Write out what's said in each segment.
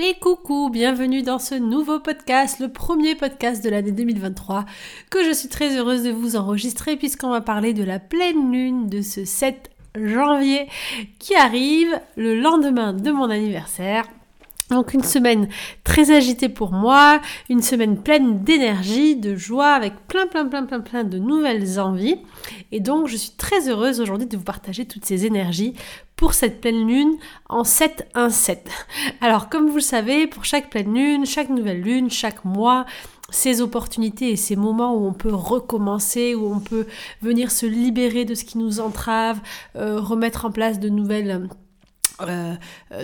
Et coucou, bienvenue dans ce nouveau podcast, le premier podcast de l'année 2023, que je suis très heureuse de vous enregistrer puisqu'on va parler de la pleine lune de ce 7 janvier qui arrive le lendemain de mon anniversaire. Donc une semaine très agitée pour moi, une semaine pleine d'énergie, de joie, avec plein plein plein plein plein de nouvelles envies. Et donc je suis très heureuse aujourd'hui de vous partager toutes ces énergies pour cette pleine lune en 7-1-7. Alors comme vous le savez, pour chaque pleine lune, chaque nouvelle lune, chaque mois, ces opportunités et ces moments où on peut recommencer, où on peut venir se libérer de ce qui nous entrave, euh, remettre en place de nouvelles euh,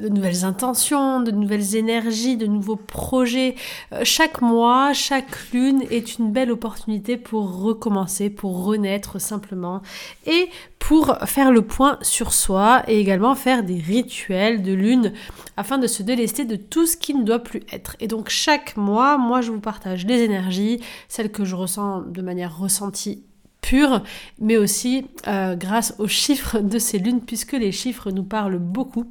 de nouvelles intentions, de nouvelles énergies, de nouveaux projets. Euh, chaque mois, chaque lune est une belle opportunité pour recommencer, pour renaître simplement et pour faire le point sur soi et également faire des rituels de lune afin de se délester de tout ce qui ne doit plus être. Et donc chaque mois, moi je vous partage les énergies, celles que je ressens de manière ressentie pure, mais aussi euh, grâce aux chiffres de ces lunes, puisque les chiffres nous parlent beaucoup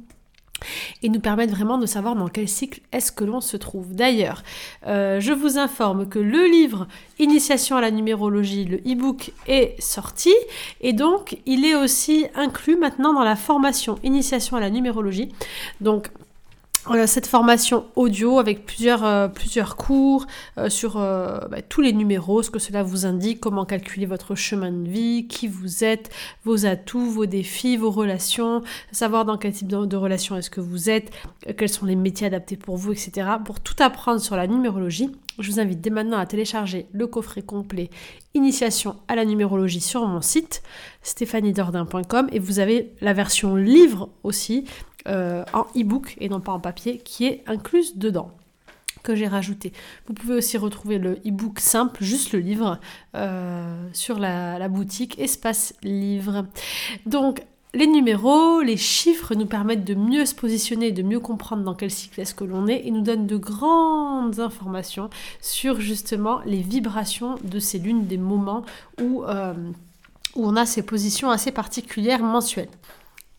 et nous permettent vraiment de savoir dans quel cycle est-ce que l'on se trouve. D'ailleurs, euh, je vous informe que le livre Initiation à la numérologie, le e-book est sorti et donc il est aussi inclus maintenant dans la formation Initiation à la numérologie. Donc cette formation audio avec plusieurs, euh, cours euh, sur euh, bah, tous les numéros, ce que cela vous indique, comment calculer votre chemin de vie, qui vous êtes, vos atouts, vos défis, vos relations, savoir dans quel type de, de relation est-ce que vous êtes, quels sont les métiers adaptés pour vous, etc. Pour tout apprendre sur la numérologie, je vous invite dès maintenant à télécharger le coffret complet Initiation à la numérologie sur mon site stéphaniedordin.com et vous avez la version livre aussi euh, en e-book et non pas en papier qui est incluse dedans que j'ai rajouté. Vous pouvez aussi retrouver le e-book simple, juste le livre, euh, sur la, boutique Espace Livre. Donc les numéros, les chiffres nous permettent de mieux se positionner, de mieux comprendre dans quel cycle est-ce que l'on est et nous donnent de grandes informations sur justement les vibrations de ces lunes, des moments où, euh, où on a ces positions assez particulières mensuelles.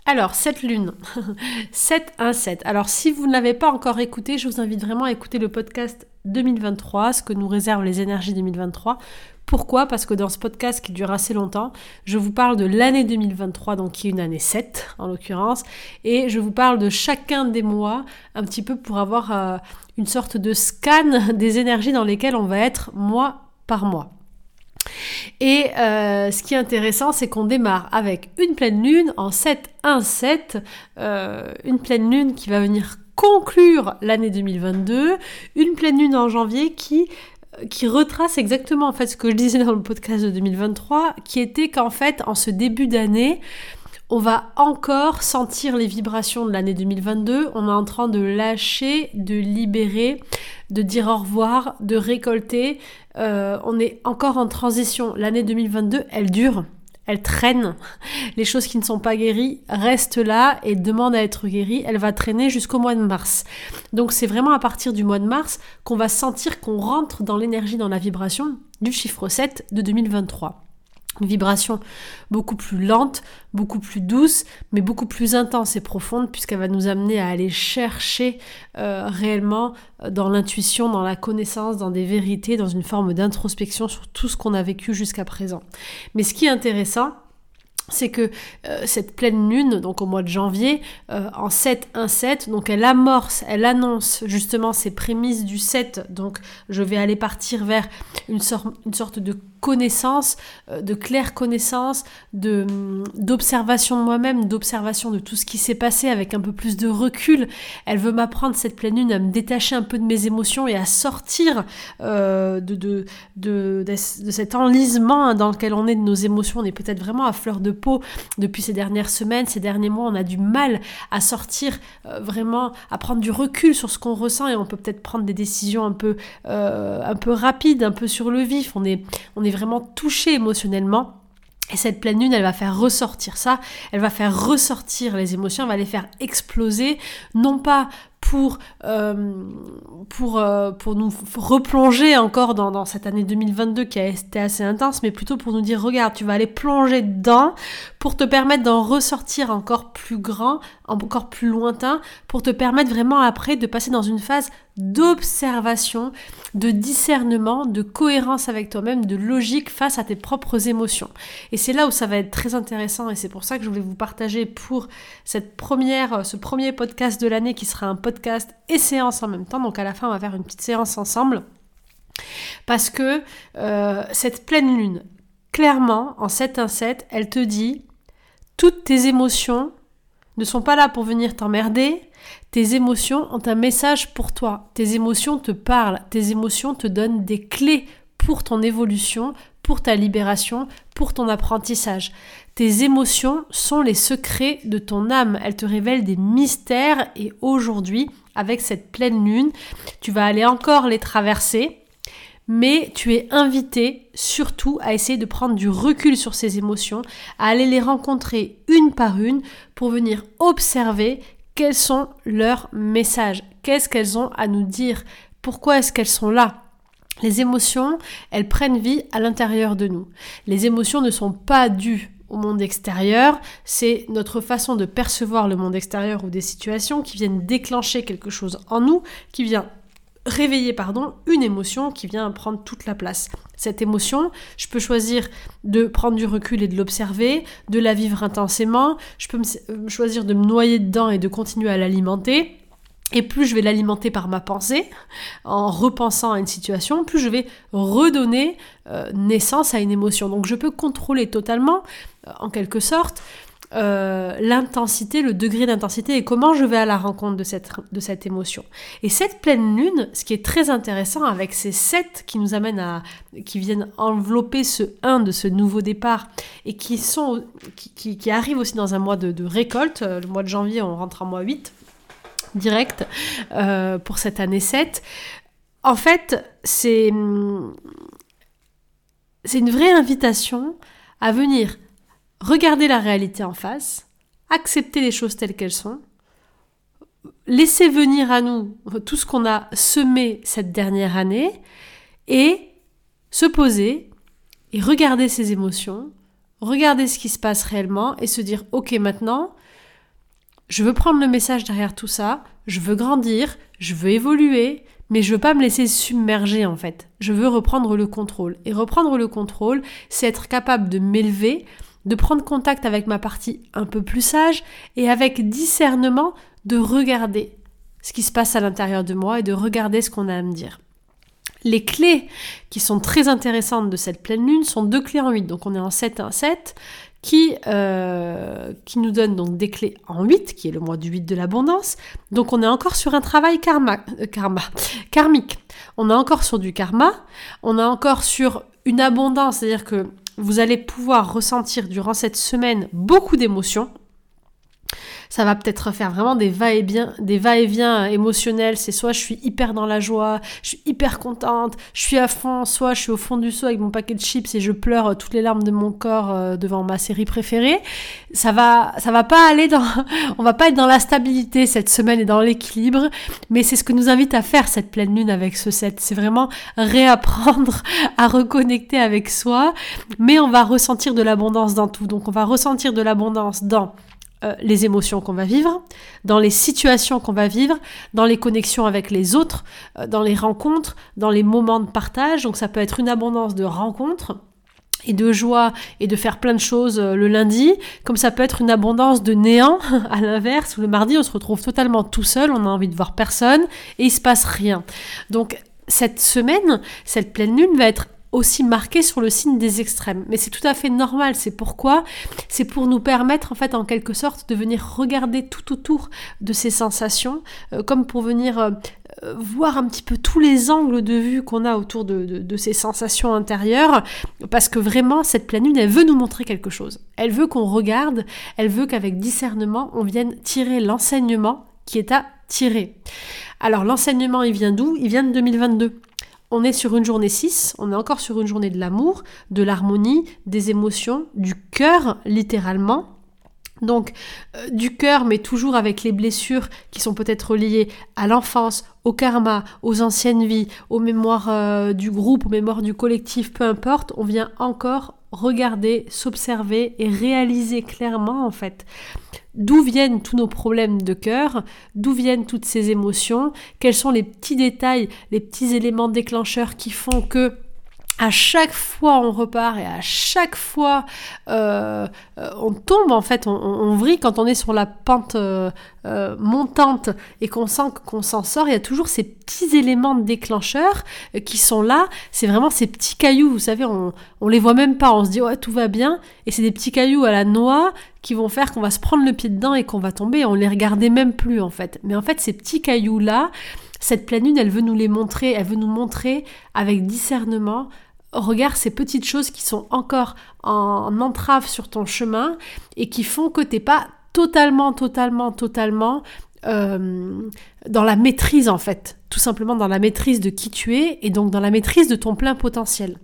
Alors, cette lune, 7-1-7. Alors, si vous ne l'avez pas encore écouté, je vous invite vraiment à écouter le podcast 2023, ce que nous réservent les énergies 2023, pourquoi? Parce que dans ce podcast qui dure assez longtemps, je vous parle de l'année 2023, donc qui est une année 7 en l'occurrence, et je vous parle de chacun des mois, un petit peu pour avoir euh, une sorte de scan des énergies dans lesquelles on va être mois par mois. Et euh, ce qui est intéressant, c'est qu'on démarre avec une pleine lune en 7-1-7, euh, une pleine lune qui va venir conclure l'année 2022, une pleine lune en janvier qui qui retrace exactement en fait ce que je disais dans le podcast de 2023, qui était qu'en fait en ce début d'année, on va encore sentir les vibrations de l'année 2022, on est en train de lâcher, de libérer, de dire au revoir, de récolter, euh, on est encore en transition. L'année 2022, elle dure, elle traîne. Les choses qui ne sont pas guéries restent là et demandent à être guéries. Elle va traîner jusqu'au mois de mars. Donc c'est vraiment à partir du mois de mars qu'on va sentir qu'on rentre dans l'énergie, dans la vibration du chiffre 7 de 2023. Une vibration beaucoup plus lente, beaucoup plus douce, mais beaucoup plus intense et profonde, puisqu'elle va nous amener à aller chercher euh, réellement euh, dans l'intuition, dans la connaissance, dans des vérités, dans une forme d'introspection sur tout ce qu'on a vécu jusqu'à présent. Mais ce qui est intéressant, c'est que euh, cette pleine lune, donc au mois de janvier, en 7-1-7, donc elle amorce, elle annonce justement ses prémices du 7, donc je vais aller partir vers une, une sorte de connaissance, euh, de claire connaissance, de d'observation de moi-même, d'observation de tout ce qui s'est passé avec un peu plus de recul. Elle veut m'apprendre cette pleine lune à me détacher un peu de mes émotions et à sortir euh, de, de, de, cet enlisement dans lequel on est de nos émotions. On est peut-être vraiment à fleur de peau depuis ces dernières semaines, ces derniers mois. On a du mal à sortir euh, vraiment, à prendre du recul sur ce qu'on ressent et on peut peut-être prendre des décisions un peu, un peu rapides, un peu sur le vif. On est, on est vraiment touché émotionnellement. Et cette pleine lune, elle va faire ressortir ça, elle va faire ressortir les émotions, elle va les faire exploser, non pas pour, euh, pour, euh, pour nous replonger encore dans, cette année 2022 qui a été assez intense, mais plutôt pour nous dire, regarde, tu vas aller plonger dedans pour te permettre d'en ressortir encore plus grand, encore plus lointain, pour te permettre vraiment après de passer dans une phase d'observation, de discernement, de cohérence avec toi-même, de logique face à tes propres émotions. Et c'est là où ça va être très intéressant et c'est pour ça que je voulais vous partager pour cette première, ce premier podcast de l'année qui sera un podcast et séance en même temps. Donc à la fin, on va faire une petite séance ensemble. Parce que euh, cette pleine lune, clairement, en 7 1 7, elle te dit toutes tes émotions ne sont pas là pour venir t'emmerder. Tes émotions ont un message pour toi. Tes émotions te parlent. Tes émotions te donnent des clés pour ton évolution, pour ta libération, pour ton apprentissage. Tes émotions sont les secrets de ton âme. Elles te révèlent des mystères et aujourd'hui, avec cette pleine lune, tu vas aller encore les traverser mais tu es invité surtout à essayer de prendre du recul sur ces émotions, à aller les rencontrer une par une pour venir observer quels sont leurs messages, qu'est-ce qu'elles ont à nous dire, pourquoi est-ce qu'elles sont là? Les émotions, elles prennent vie à l'intérieur de nous. Les émotions ne sont pas dues au monde extérieur, c'est notre façon de percevoir le monde extérieur ou des situations qui viennent déclencher quelque chose en nous, qui vient réveiller pardon, une émotion qui vient prendre toute la place. Cette émotion, je peux choisir de prendre du recul et de l'observer, de la vivre intensément, je peux euh, choisir de me noyer dedans et de continuer à l'alimenter. Et plus je vais l'alimenter par ma pensée, en repensant à une situation, plus je vais redonner euh, naissance à une émotion. Donc je peux contrôler totalement, euh, en quelque sorte, euh, l'intensité, le degré d'intensité et comment je vais à la rencontre de cette, de cette émotion. Et cette pleine lune, ce qui est très intéressant avec ces sept qui nous amènent à, qui viennent envelopper ce 1 de ce nouveau départ et qui sont, qui, qui, arrivent aussi dans un mois de, récolte, euh, le mois de janvier on rentre en mois 8, direct, euh, pour cette année 7. En fait, c'est, c'est une vraie invitation à venir regarder la réalité en face, accepter les choses telles qu'elles sont, laisser venir à nous tout ce qu'on a semé cette dernière année et se poser et regarder ses émotions, regarder ce qui se passe réellement et se dire ok maintenant je veux prendre le message derrière tout ça, je veux grandir, je veux évoluer, mais je veux pas me laisser submerger en fait. Je veux reprendre le contrôle. Et reprendre le contrôle, c'est être capable de m'élever, de prendre contact avec ma partie un peu plus sage et avec discernement de regarder ce qui se passe à l'intérieur de moi et de regarder ce qu'on a à me dire. Les clés qui sont très intéressantes de cette pleine lune sont deux clés en 8, donc on est en 7 1 7, qui, euh, qui nous donne donc des clés en 8, qui est le mois du 8 de l'abondance. Donc on est encore sur un travail karma, euh, karma, karmique. On est encore sur du karma, on est encore sur une abondance, c'est-à-dire que vous allez pouvoir ressentir durant cette semaine beaucoup d'émotions. Ça va peut-être faire vraiment des va-et-vient, des va-et-vient émotionnels. C'est soit je suis hyper dans la joie, je suis hyper contente, je suis à fond, soit je suis au fond du seau avec mon paquet de chips et je pleure toutes les larmes de mon corps euh, devant ma série préférée. Ça va, ça va pas aller dans, on va pas être dans la stabilité cette semaine et dans l'équilibre, mais c'est ce que nous invite à faire cette pleine lune avec ce set. C'est vraiment réapprendre à reconnecter avec soi, mais on va ressentir de l'abondance dans tout. Donc on va ressentir de l'abondance dans euh, les émotions qu'on va vivre, dans les situations qu'on va vivre, dans les connexions avec les autres, euh, dans les rencontres, dans les moments de partage. Donc ça peut être une abondance de rencontres et de joie et de faire plein de choses euh, le lundi, comme ça peut être une abondance de néant à l'inverse, où le mardi on se retrouve totalement tout seul, on a envie de voir personne et il se passe rien. Donc cette semaine, cette pleine lune va être aussi marqué sur le signe des extrêmes. Mais c'est tout à fait normal. C'est pourquoi? C'est pour nous permettre, en fait, en quelque sorte, de venir regarder tout autour de ces sensations, euh, comme pour venir euh, voir un petit peu tous les angles de vue qu'on a autour de, de, ces sensations intérieures, parce que vraiment, cette pleine lune, elle veut nous montrer quelque chose. Elle veut qu'on regarde, elle veut qu'avec discernement, on vienne tirer l'enseignement qui est à tirer. Alors l'enseignement, il vient d'où? Il vient de 2022 on est sur une journée 6, on est encore sur une journée de l'amour, de l'harmonie, des émotions, du cœur littéralement. Donc euh, du cœur, mais toujours avec les blessures qui sont peut-être liées à l'enfance, au karma, aux anciennes vies, aux mémoires euh, du groupe, aux mémoires du collectif, peu importe, on vient encore regarder, s'observer et réaliser clairement en fait d'où viennent tous nos problèmes de cœur, d'où viennent toutes ces émotions, quels sont les petits détails, les petits éléments déclencheurs qui font que à chaque fois on repart et à chaque fois euh, euh, on tombe en fait, on, on, quand on est sur la pente euh, montante et qu'on sent qu'on s'en sort, il y a toujours ces petits éléments déclencheurs qui sont là, c'est vraiment ces petits cailloux, vous savez, on, on les voit même pas, on se dit ouais tout va bien. Et c'est des petits cailloux à la noix qui vont faire qu'on va se prendre le pied dedans et qu'on va tomber, on les regardait même plus en fait. Mais en fait ces petits cailloux là, cette pleine lune, elle veut nous les montrer, elle veut nous montrer avec discernement regarde ces petites choses qui sont encore en entrave sur ton chemin et qui font que t'es pas totalement, totalement, totalement euh, dans la maîtrise en fait. Tout simplement dans la maîtrise de qui tu es et donc dans la maîtrise de ton plein potentiel.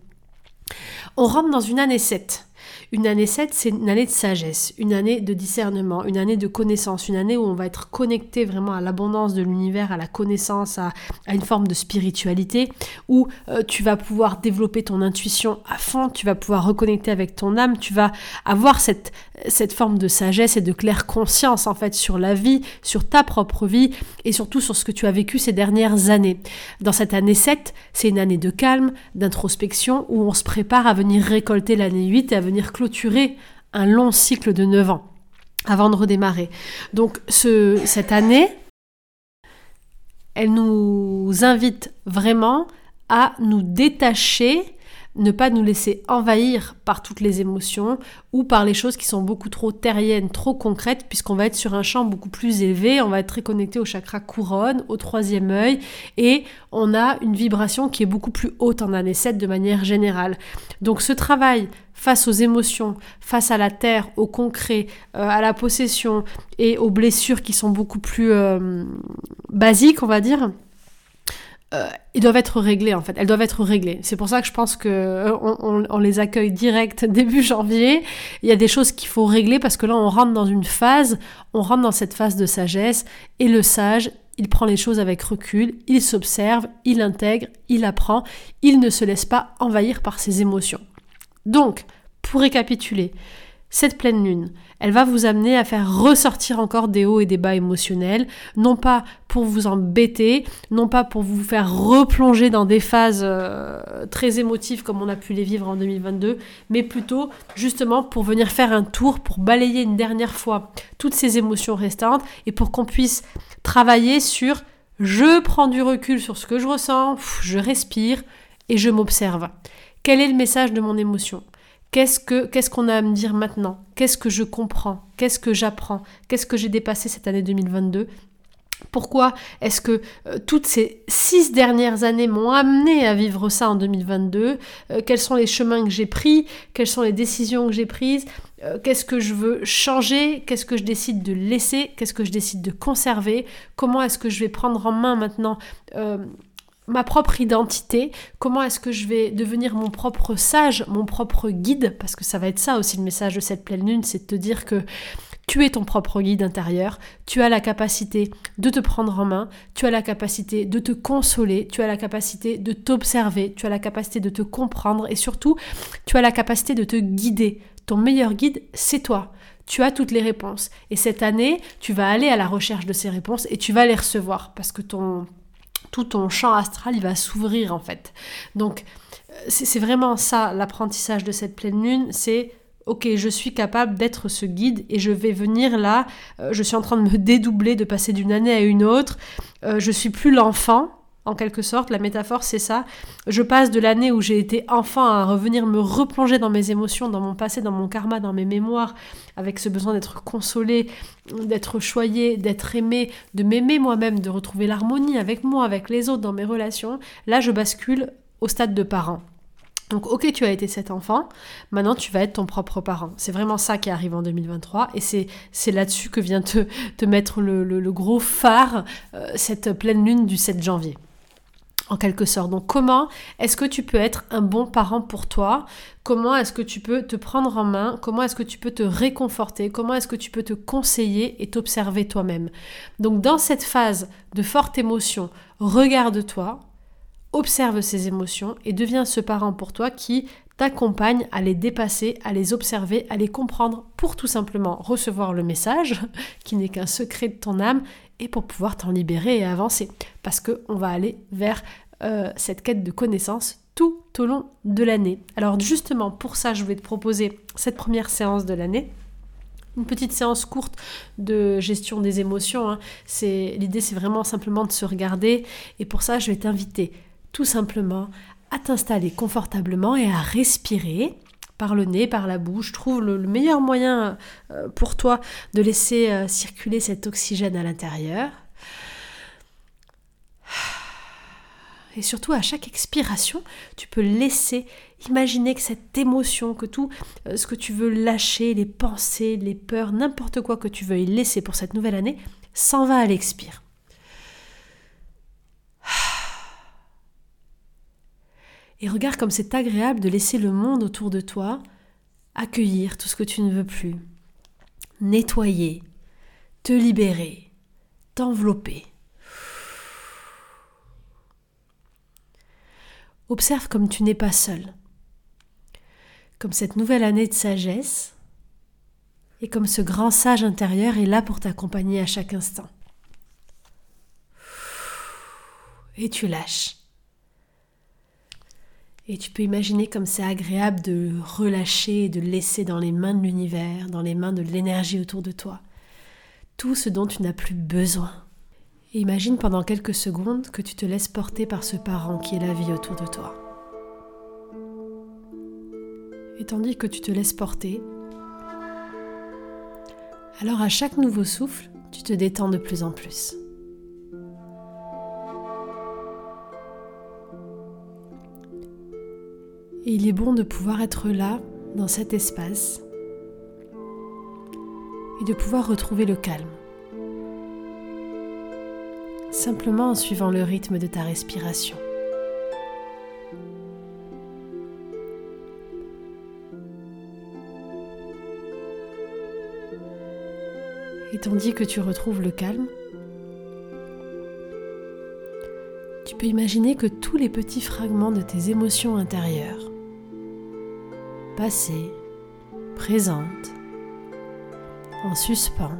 On rentre dans une année 7. Une année 7, c'est une année de sagesse, une année de discernement, une année de connaissance, une année où on va être connecté vraiment à l'abondance de l'univers, à la connaissance, à, une forme de spiritualité, où euh, tu vas pouvoir développer ton intuition à fond, tu vas pouvoir reconnecter avec ton âme, tu vas avoir cette, cette forme de sagesse et de claire conscience en fait sur la vie, sur ta propre vie et surtout sur ce que tu as vécu ces dernières années. Dans cette année 7, c'est une année de calme, d'introspection, où on se prépare à venir récolter l'année 8 et à venir clôturer un long cycle de 9 ans avant de redémarrer. Donc ce, cette année, elle nous invite vraiment à nous détacher ne pas nous laisser envahir par toutes les émotions ou par les choses qui sont beaucoup trop terriennes, trop concrètes, puisqu'on va être sur un champ beaucoup plus élevé, on va être très connecté au chakra couronne, au troisième œil, et on a une vibration qui est beaucoup plus haute en année 7 de manière générale. Donc ce travail face aux émotions, face à la terre, au concret, euh, à la possession et aux blessures qui sont beaucoup plus euh, basiques, on va dire, euh, ils doivent être réglés en fait. Elles doivent être réglées. C'est pour ça que je pense que euh, on, les accueille direct début janvier. Il y a des choses qu'il faut régler parce que là on rentre dans une phase, on rentre dans cette phase de sagesse et le sage, il prend les choses avec recul, il s'observe, il intègre, il apprend, il ne se laisse pas envahir par ses émotions. Donc, pour récapituler, cette pleine lune, elle va vous amener à faire ressortir encore des hauts et des bas émotionnels, non pas pour vous embêter, non pas pour vous faire replonger dans des phases euh, très émotives comme on a pu les vivre en 2022, mais plutôt justement pour venir faire un tour, pour balayer une dernière fois toutes ces émotions restantes et pour qu'on puisse travailler sur je prends du recul sur ce que je ressens, je respire et je m'observe. Quel est le message de mon émotion? Qu'est-ce que qu'est-ce qu'on a à me dire maintenant? Qu'est-ce que je comprends? Qu'est-ce que j'apprends? Qu'est-ce que j'ai dépassé cette année 2022 pourquoi est-ce que euh, toutes ces six dernières années m'ont amené à vivre ça en 2022 euh, Quels sont les chemins que j'ai pris? Quelles sont les décisions que j'ai prises? Euh, Qu'est-ce que je veux changer? Qu'est-ce que je décide de laisser? Qu'est-ce que je décide de conserver? Comment est-ce que je vais prendre en main maintenant ma propre identité, comment est-ce que je vais devenir mon propre sage, mon propre guide, parce que ça va être ça aussi le message de cette pleine lune, c'est de te dire que tu es ton propre guide intérieur, tu as la capacité de te prendre en main, tu as la capacité de te consoler, tu as la capacité de t'observer, tu as la capacité de te comprendre et surtout, tu as la capacité de te guider. Ton meilleur guide, c'est toi tu as toutes les réponses. Et cette année, tu vas aller à la recherche de ces réponses et tu vas les recevoir parce que ton, tout ton champ astral, il va s'ouvrir en fait. Donc, euh, c'est vraiment ça l'apprentissage de cette pleine lune, c'est ok, je suis capable d'être ce guide et je vais venir là, euh, je suis en train de me dédoubler, de passer d'une année à une autre, euh, je suis plus l'enfant, en quelque sorte, la métaphore c'est ça. Je passe de l'année où j'ai été enfant à revenir me replonger dans mes émotions, dans mon passé, dans mon karma, dans mes mémoires, avec ce besoin d'être consolé, d'être choyé, d'être aimé, de m'aimer moi-même, de retrouver l'harmonie avec moi, avec les autres, dans mes relations. Là, je bascule au stade de parent. Donc ok, tu as été cet enfant, maintenant tu vas être ton propre parent. C'est vraiment ça qui arrive en 2023 et c'est, là-dessus que vient te, te mettre le, le, gros phare, euh, cette pleine lune du 7 janvier. En quelque sorte. Donc comment est-ce que tu peux être un bon parent pour toi? Comment est-ce que tu peux te prendre en main? Comment est-ce que tu peux te réconforter? Comment est-ce que tu peux te conseiller et t'observer toi-même? Donc dans cette phase de forte émotion, regarde-toi, observe ces émotions et deviens ce parent pour toi qui t'accompagne à les dépasser, à les observer, à les comprendre pour tout simplement recevoir le message qui n'est qu'un secret de ton âme et pour pouvoir t'en libérer et avancer. Parce qu'on va aller vers euh, cette quête de connaissance tout au long de l'année. Alors justement, pour ça, je vais te proposer cette première séance de l'année. Une petite séance courte de gestion des émotions. Hein. C'est l'idée, c'est vraiment simplement de se regarder. Et pour ça, je vais t'inviter tout simplement à t'installer confortablement et à respirer par le nez, par la bouche. Trouve le, meilleur moyen euh, pour toi de laisser euh, circuler cet oxygène à l'intérieur. Et surtout, à chaque expiration, tu peux laisser imaginer que cette émotion, que tout euh, ce que tu veux lâcher, les pensées, les peurs, n'importe quoi que tu veuilles laisser pour cette nouvelle année, s'en va à l'expire. Et regarde comme c'est agréable de laisser le monde autour de toi accueillir tout ce que tu ne veux plus, nettoyer, te libérer, t'envelopper. Observe comme tu n'es pas seul, comme cette nouvelle année de sagesse, et comme ce grand sage intérieur est là pour t'accompagner à chaque instant. Et tu lâches. Et tu peux imaginer comme c'est agréable de relâcher et de laisser dans les mains de l'univers, dans les mains de l'énergie autour de toi, tout ce dont tu n'as plus besoin. Et imagine pendant quelques secondes que tu te laisses porter par ce parent qui est la vie autour de toi. Et tandis que tu te laisses porter, alors à chaque nouveau souffle, tu te détends de plus en plus. Et il est bon de pouvoir être là, dans cet espace, et de pouvoir retrouver le calme. Simplement en suivant le rythme de ta respiration. Et tandis que tu retrouves le calme, tu peux imaginer que tous les petits fragments de tes émotions intérieures passée, présente, en suspens,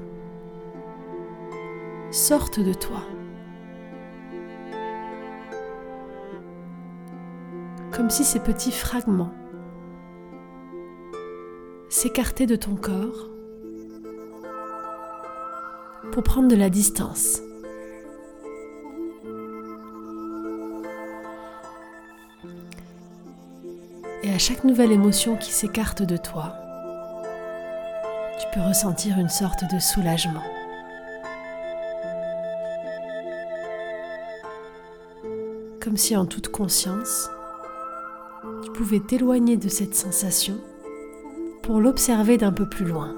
sortent de toi. Ces petits fragments s'écartaient de ton corps pour prendre de la distance. Et à chaque nouvelle émotion qui s'écarte de toi, tu peux ressentir une sorte de soulagement. Comme si en toute conscience, tu pouvais t'éloigner de cette sensation pour l'observer d'un peu plus loin.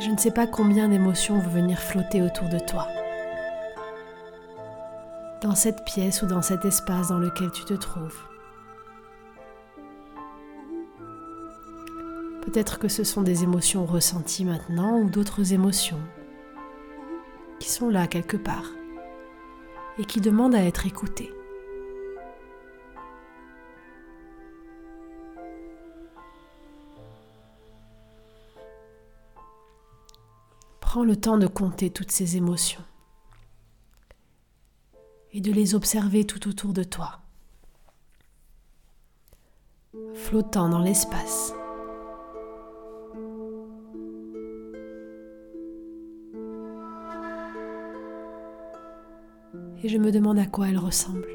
Je ne sais pas combien d'émotions vont venir flotter autour de toi. Dans cette pièce ou dans cet espace dans lequel tu te trouves. Peut-être que ce sont des émotions ressenties maintenant ou d'autres émotions qui sont là quelque part et qui demandent à être écoutées. Prends le temps de compter toutes ces émotions et de les observer tout autour de toi, flottant dans l'espace. et je me demande à quoi elles ressemblent.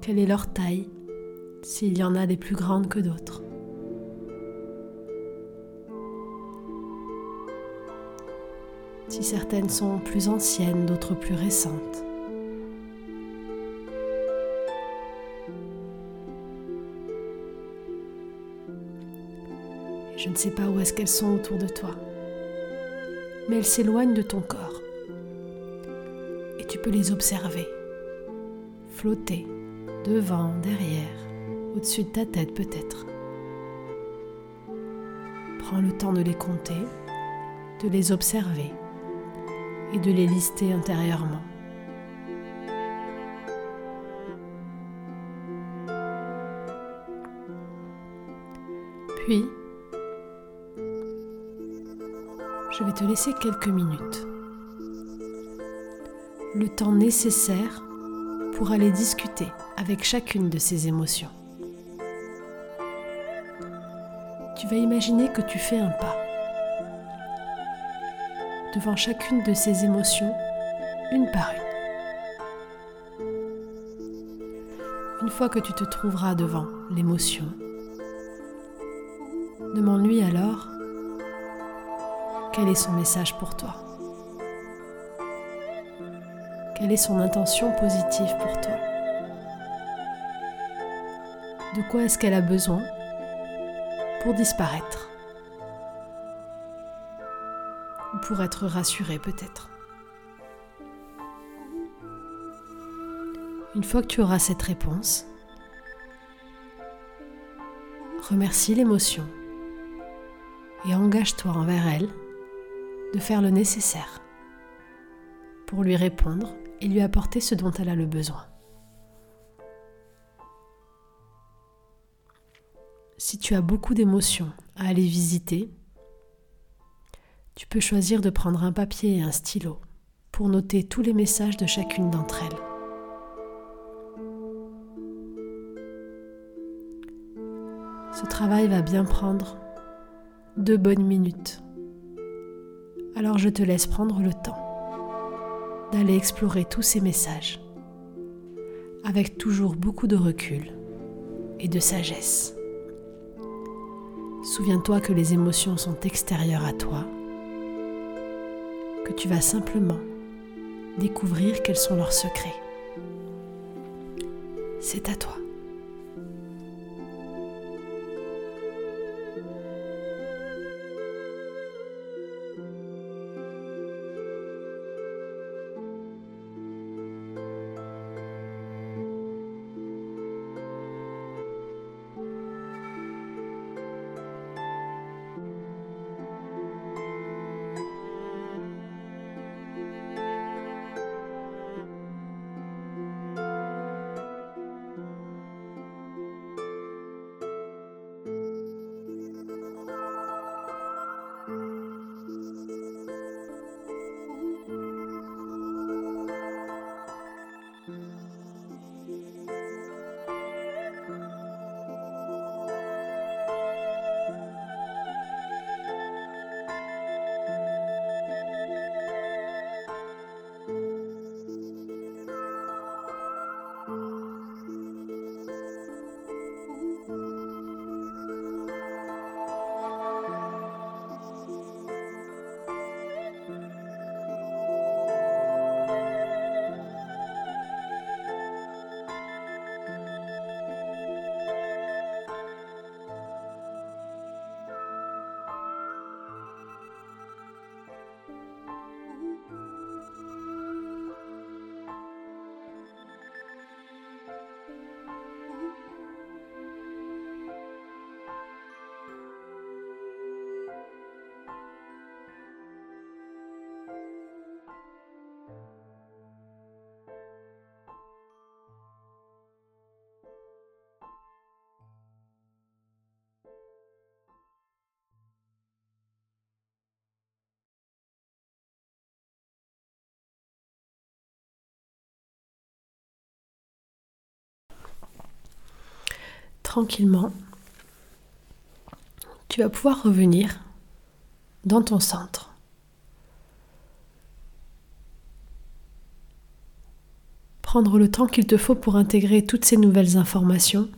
Quelle est leur taille, s'il y en a des plus grandes que d'autres Si certaines sont plus anciennes, d'autres plus récentes. Je ne sais pas où est-ce qu'elles sont autour de toi mais elles s'éloignent de ton corps. Et tu peux les observer, flotter devant, derrière, au-dessus de ta tête peut-être. Prends le temps de les compter, de les observer et de les lister intérieurement. Puis, je vais te laisser quelques minutes. Le temps nécessaire pour aller discuter avec chacune de ces émotions. Tu vas imaginer que tu fais un pas devant chacune de ces émotions, une par une. Une fois que tu te trouveras devant l'émotion, Demande-lui alors quel est son message pour toi? Quelle est son intention positive pour toi? De quoi est-ce qu'elle a besoin pour disparaître? Ou pour être rassurée peut-être? Une fois que tu auras cette réponse, remercie l'émotion et engage-toi envers elle de faire le nécessaire pour lui répondre et lui apporter ce dont elle a le besoin. Si tu as beaucoup d'émotions à aller visiter, tu peux choisir de prendre un papier et un stylo pour noter tous les messages de chacune d'entre elles. Ce travail va bien prendre deux bonnes minutes. Alors je te laisse prendre le temps d'aller explorer tous ces messages avec toujours beaucoup de recul et de sagesse. Souviens-toi que les émotions sont extérieures à toi, que tu vas simplement découvrir quels sont leurs secrets. C'est à toi. Tranquillement, tu vas pouvoir revenir dans ton centre. Prendre le temps qu'il te faut pour intégrer toutes ces nouvelles informations.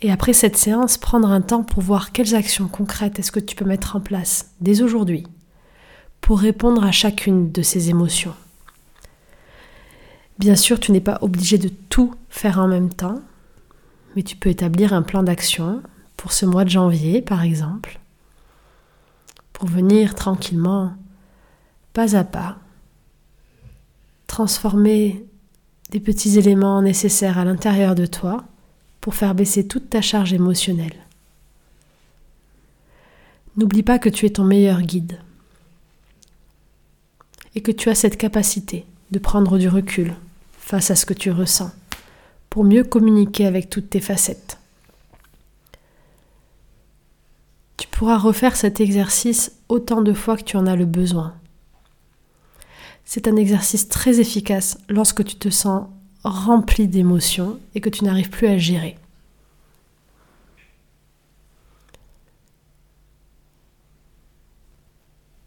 Et après cette séance, prendre un temps pour voir quelles actions concrètes est-ce que tu peux mettre en place dès aujourd'hui pour répondre à chacune de ces émotions. Bien sûr, tu n'es pas obligé de tout faire en même temps mais tu peux établir un plan d'action pour ce mois de janvier par exemple, pour venir tranquillement, pas à pas, transformer des petits éléments nécessaires à l'intérieur de toi pour faire baisser toute ta charge émotionnelle. N'oublie pas que tu es ton meilleur guide et que tu as cette capacité de prendre du recul face à ce que tu ressens pour mieux communiquer avec toutes tes facettes. Tu pourras refaire cet exercice autant de fois que tu en as le besoin. C'est un exercice très efficace lorsque tu te sens rempli d'émotions et que tu n'arrives plus à gérer.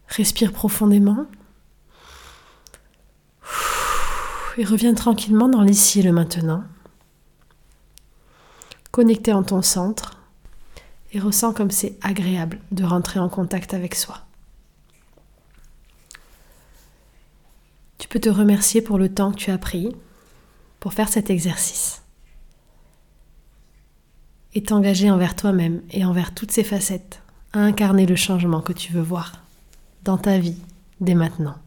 Respire profondément et reviens tranquillement dans l'ici et le maintenant. Connecté en ton centre et ressens comme c'est agréable de rentrer en contact avec soi. Tu peux te remercier pour le temps que tu as pris pour faire cet exercice et t'engager envers toi-même et envers toutes ces facettes à incarner le changement que tu veux voir dans ta vie dès maintenant.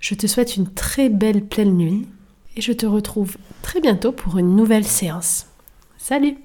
Je te souhaite une très belle pleine lune et je te retrouve très bientôt pour une nouvelle séance. Salut